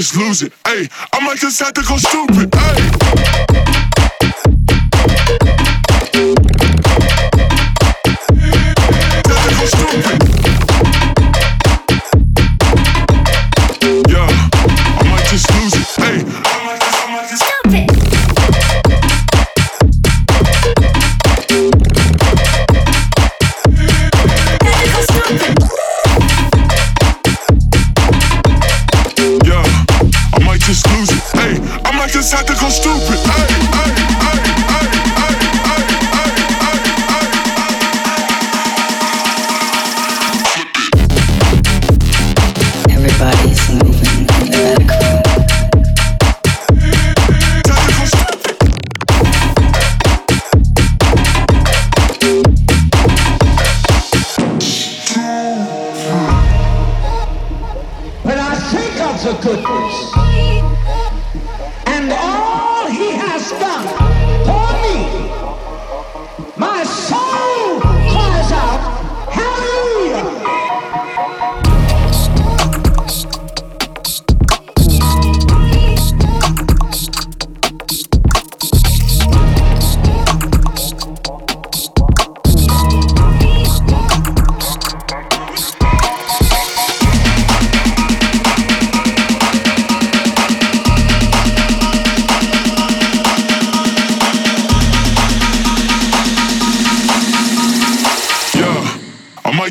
Just lose it. Hey, I might just have to go stupid.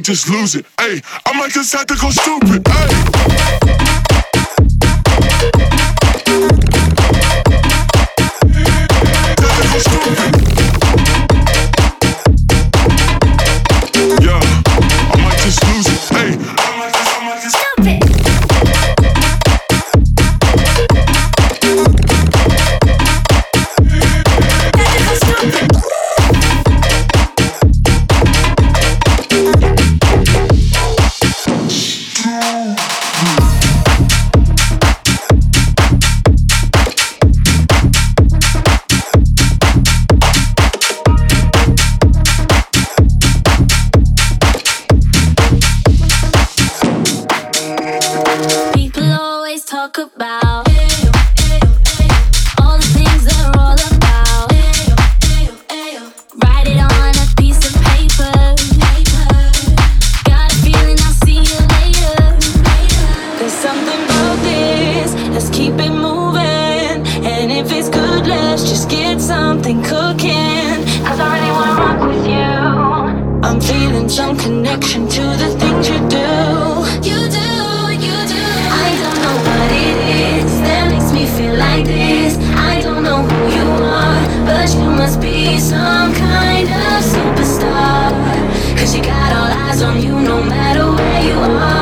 Just lose it. Hey, I might have to go stupid. Hey. be some kind of superstar. Cause you got all eyes on you no matter where you are.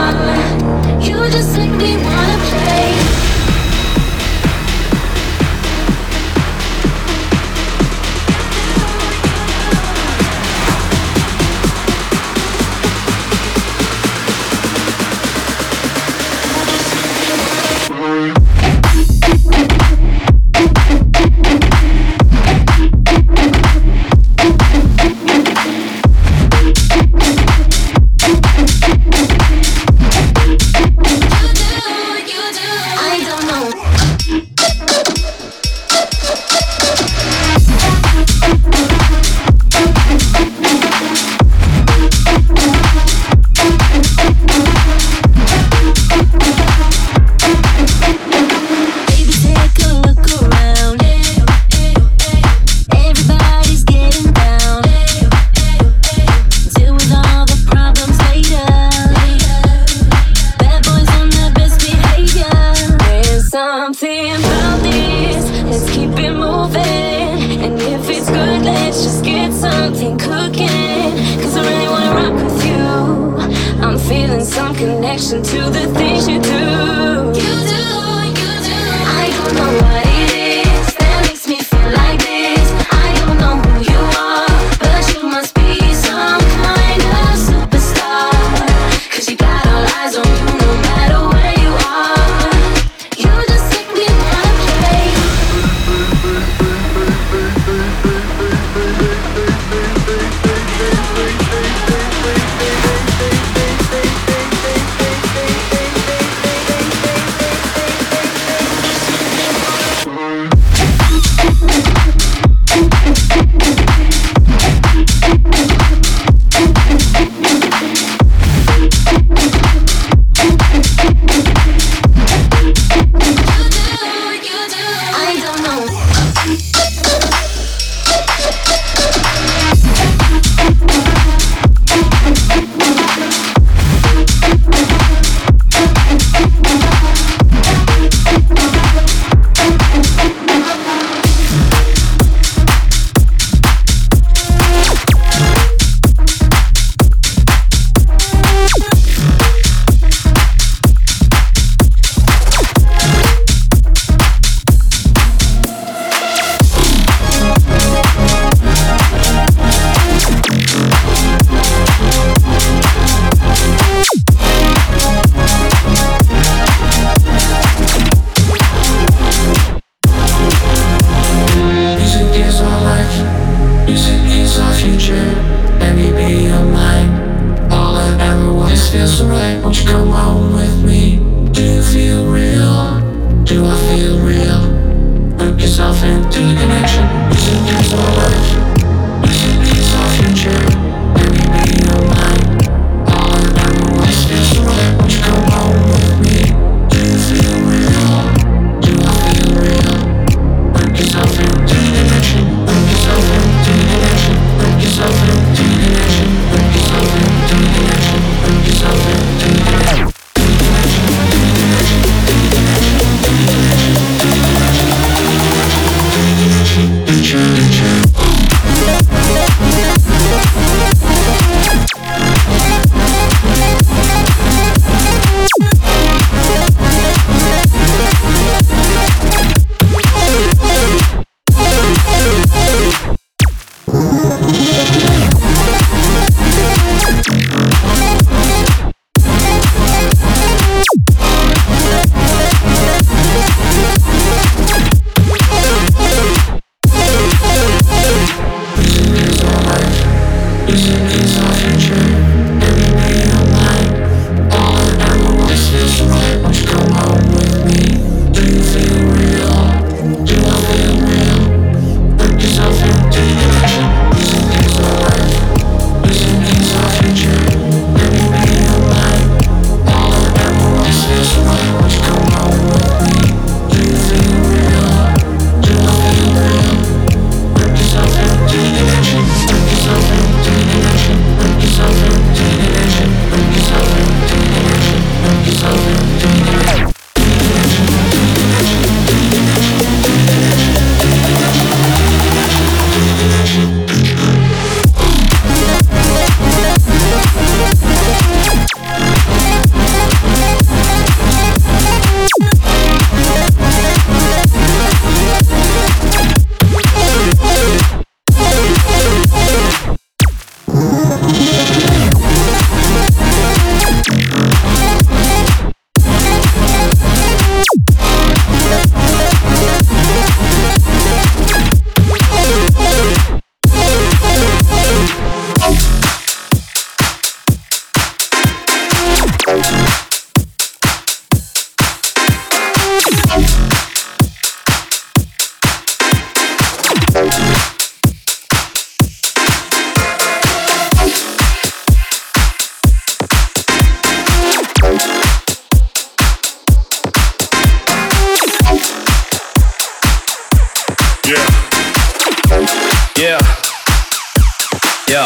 yo.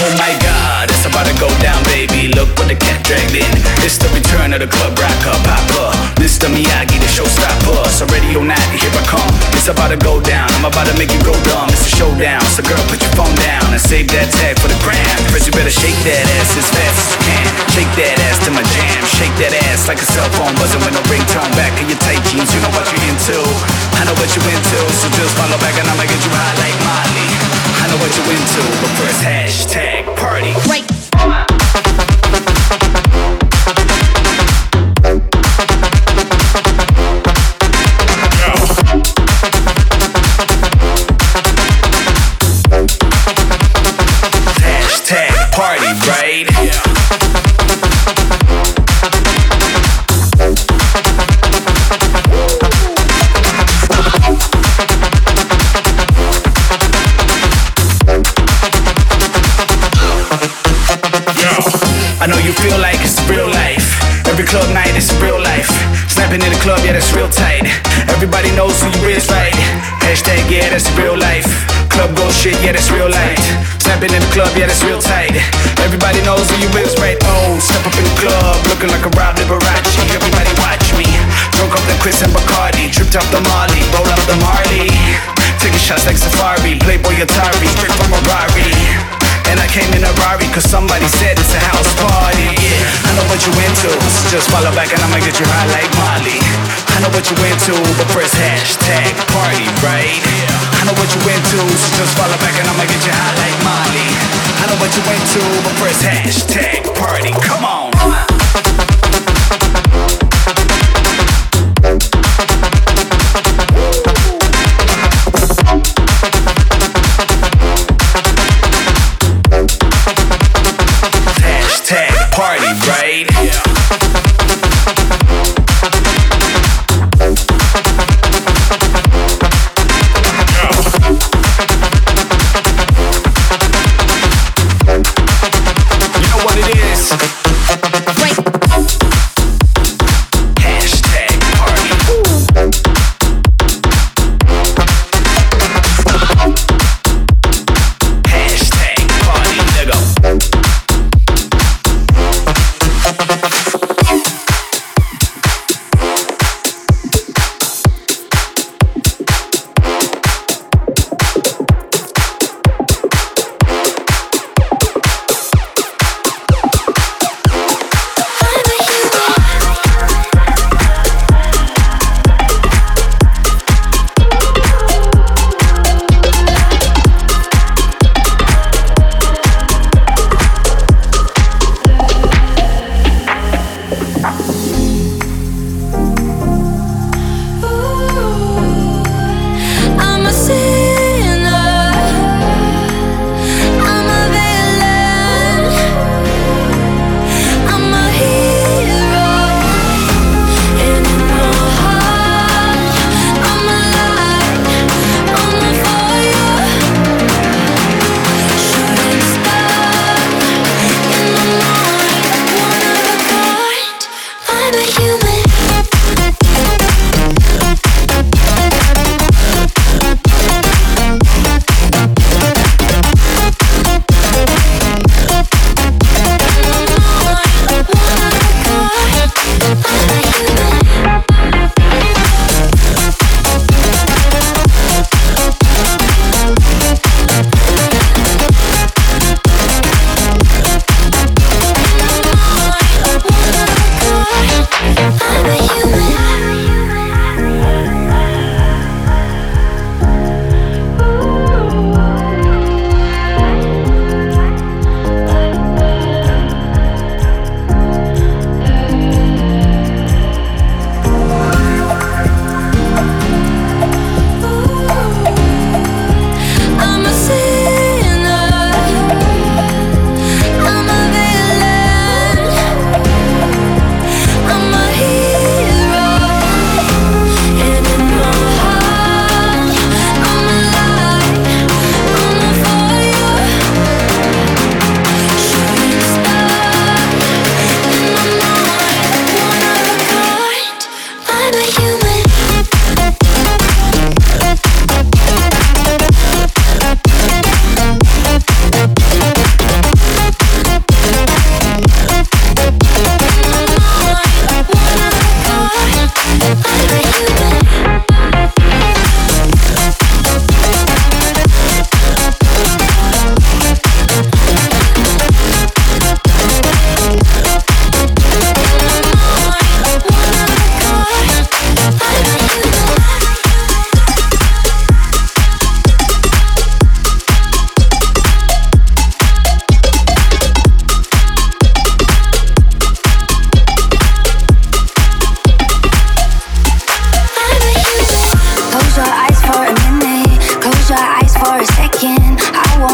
Oh my god, it's about to go down, baby. Look what the cat dragged in. It's the return of the club rocker, papa. Mr. Miyagi, the showstopper. So radio, or not, here I come. It's about to go down. I'm about to make you go dumb. It's a showdown. So girl, put your phone down and save that tag for the gram. First you better shake that ass as fast as you can. Shake that ass to my jam. Shake that ass like a cell phone buzzing with no ringtone. Back in your tight jeans, you know what you into. I know what you into. So just follow back and I'ma get you high like Molly. I know what you into, but first hashtag party. Right. Club is real life. Snapping in the club, yeah, that's real tight. Everybody knows who you is, right? Hashtag, yeah, that's real life. Club go shit, yeah, that's real light. Snapping in the club, yeah, that's real tight. Everybody knows who you is, right? Oh, step up in the club, looking like a Rob Liberace. Everybody watch me. Drunk up the Chris and Bacardi, tripped up the Molly, roll up the Marley. Taking shots like Safari, Playboy Atari, straight from a Rari. And I came in a Rari cause somebody said it's a house party. Yeah, I know what you into. So just follow back and I'ma get you high like Molly. I know what you into But first hashtag party, right? I know what you into So just follow back and I'ma get you high like Molly. I know what you into But first hashtag party, come on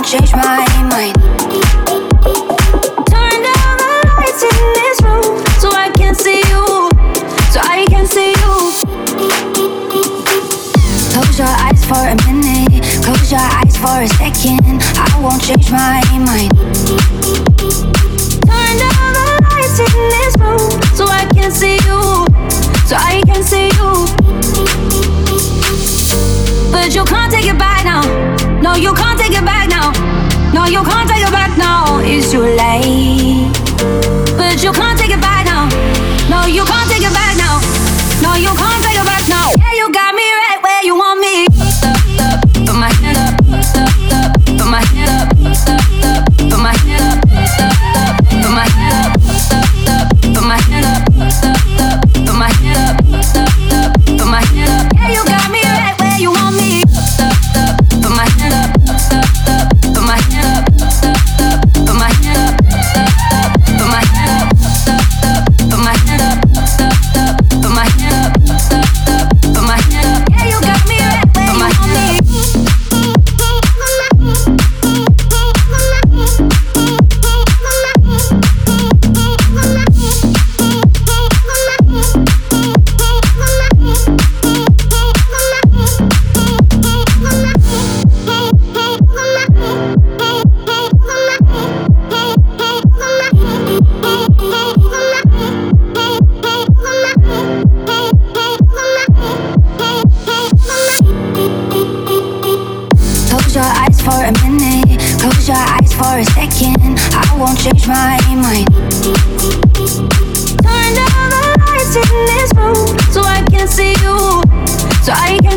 change my mind. Turn down the lights in this room so I can see you. So I can see you. Close your eyes for a minute. Close your eyes for a second. I won't change my mind. Turn down the lights in this room so I can see you. So I can see you. But you can't take it back now. No, you can't you can't take it back now, it's too late. But you can't.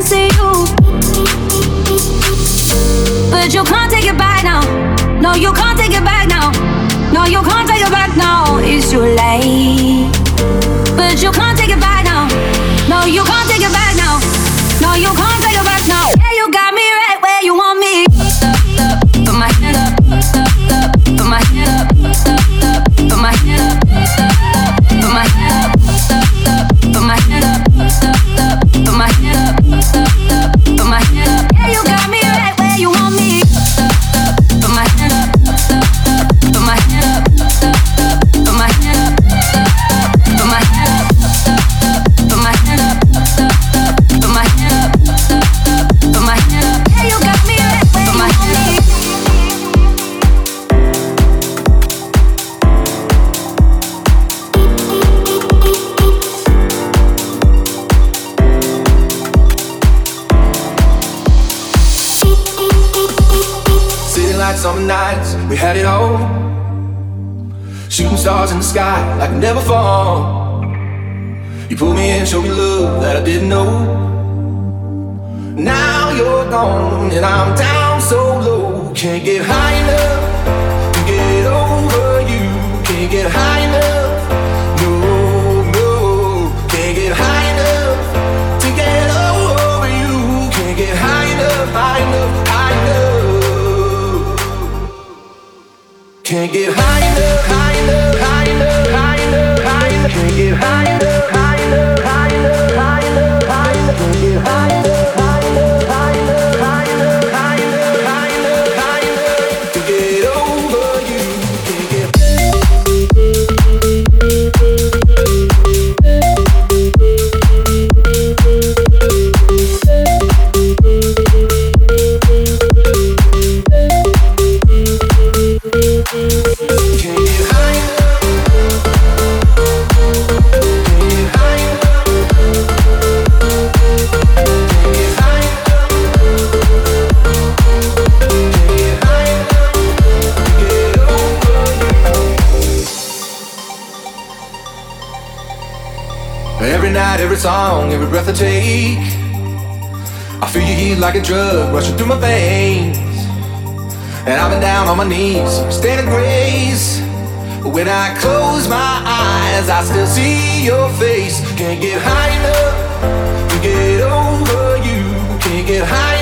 see you. But you can't take it back now. No, you can't take it back now. No, you can't take it back now. It's too late. But you can't take it back now. like a drug rushing through my veins. And I've been down on my knees, standing grace. When I close my eyes, I still see your face. Can't get high enough to get over you. Can't get high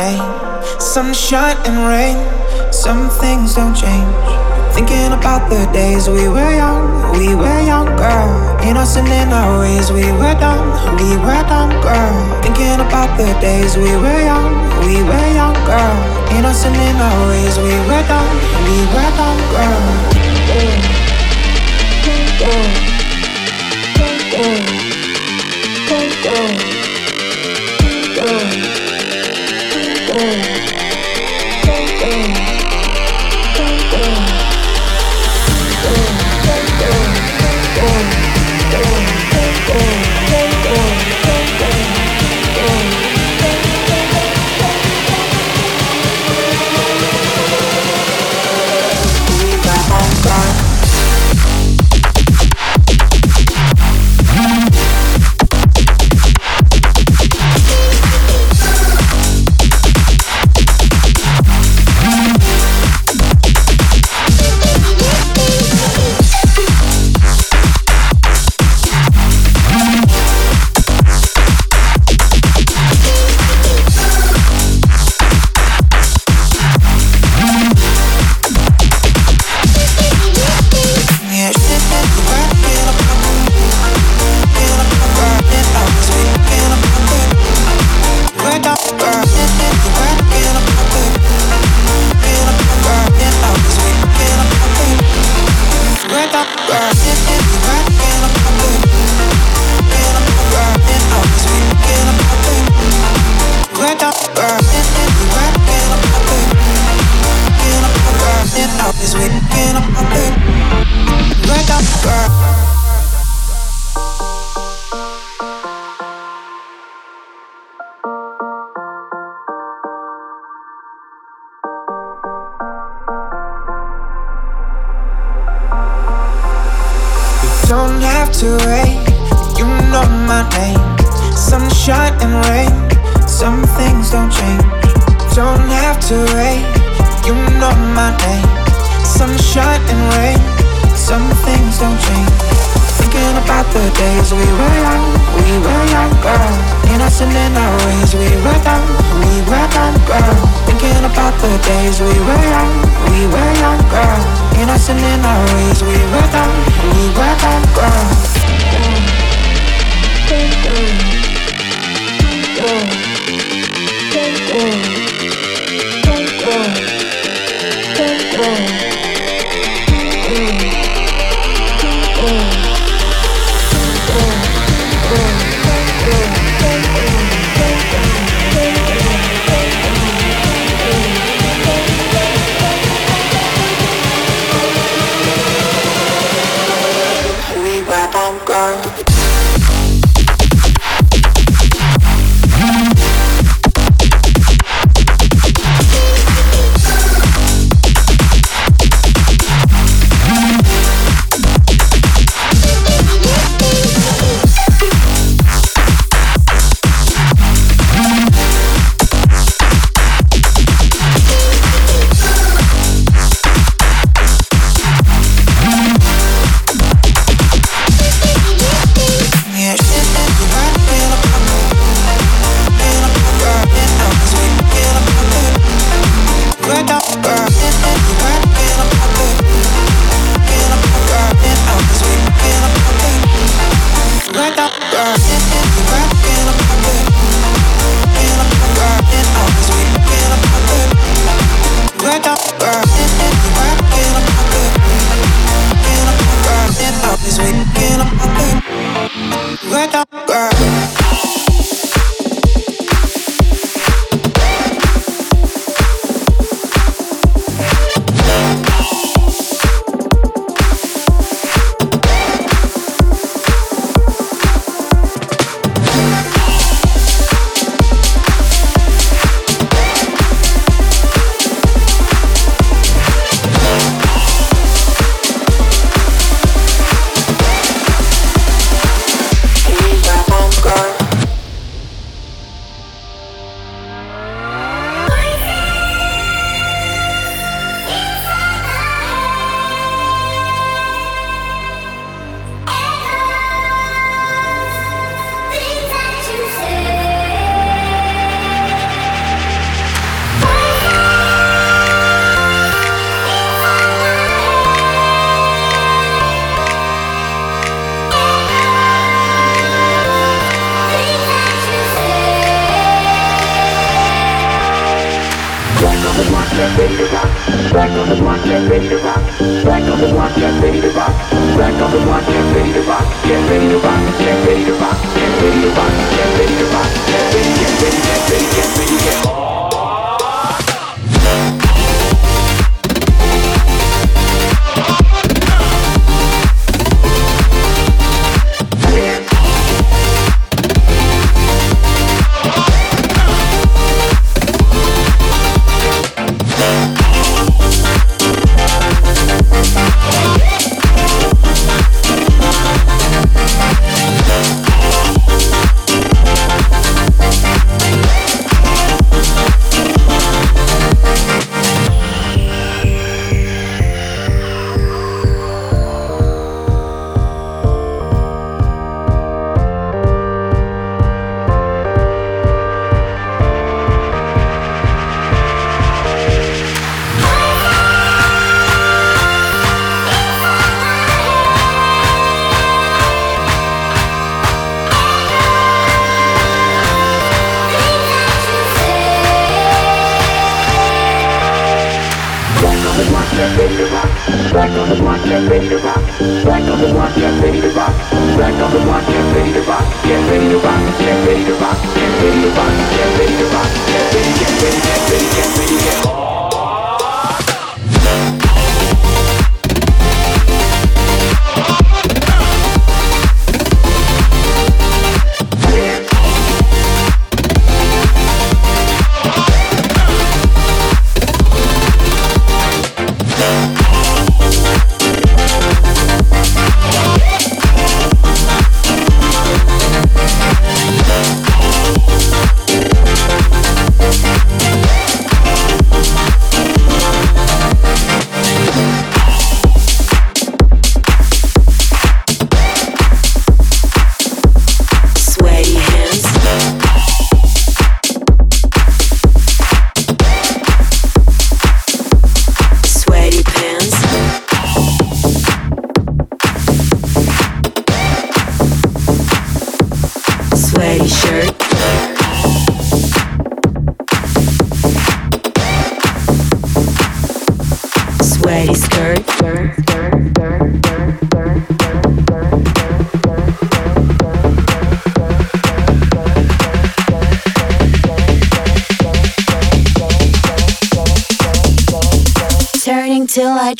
name. Sunshine and rain, some things don't change. Thinking about the days we were young, we were young, girl. Innocent in our ways, we were dumb, we were dumb, girl. Thinking about the days we were young, we were young, girl. Innocent in our ways, we were dumb, we were dumb, girl. Yeah. Yeah.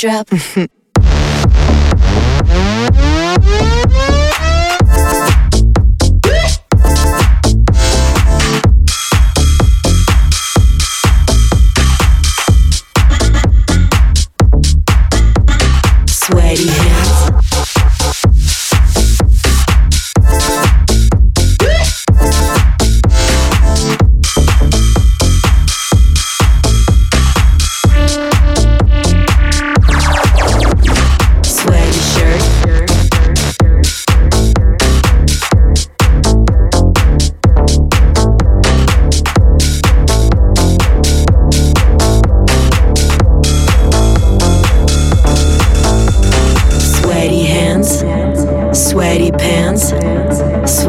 drop.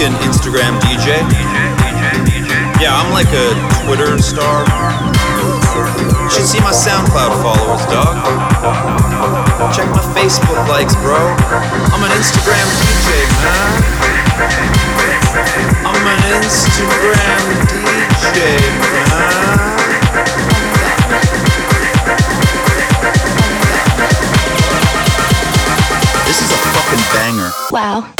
like an Instagram DJ. Yeah, I'm like a Twitter star. You should see my SoundCloud followers, dog. Check my Facebook likes, bro. I'm an Instagram DJ, man. I'm an Instagram DJ, man. This is a fucking banger. Wow.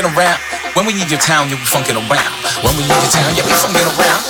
funkin' around. When we in your town, yeah, we funkin' around. When we in your town, yeah, we funkin' around.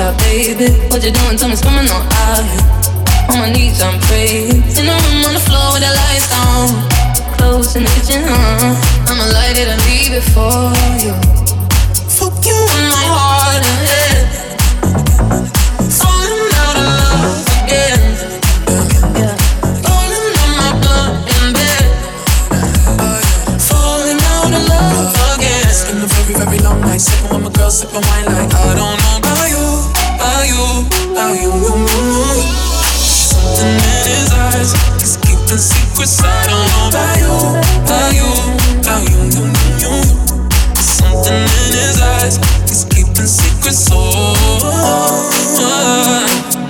to take a mug shot, baby. What you doing? Tell me, coming on out. On my knees, I'm praying. In the room on the floor with the lights on. Close in the kitchen, huh? I'ma light it and leave it for you. Fuck you in my heart and head. Falling out of love again. On my in bed. Falling out of love again. A very, very long night sipping with my girl, sipping wine like I don't know about you, about you, you, you. Something in his eyes, he's keeping secrets I don't know about you, about you, about you, you, you, you. Something in his eyes, he's keeping secrets so. I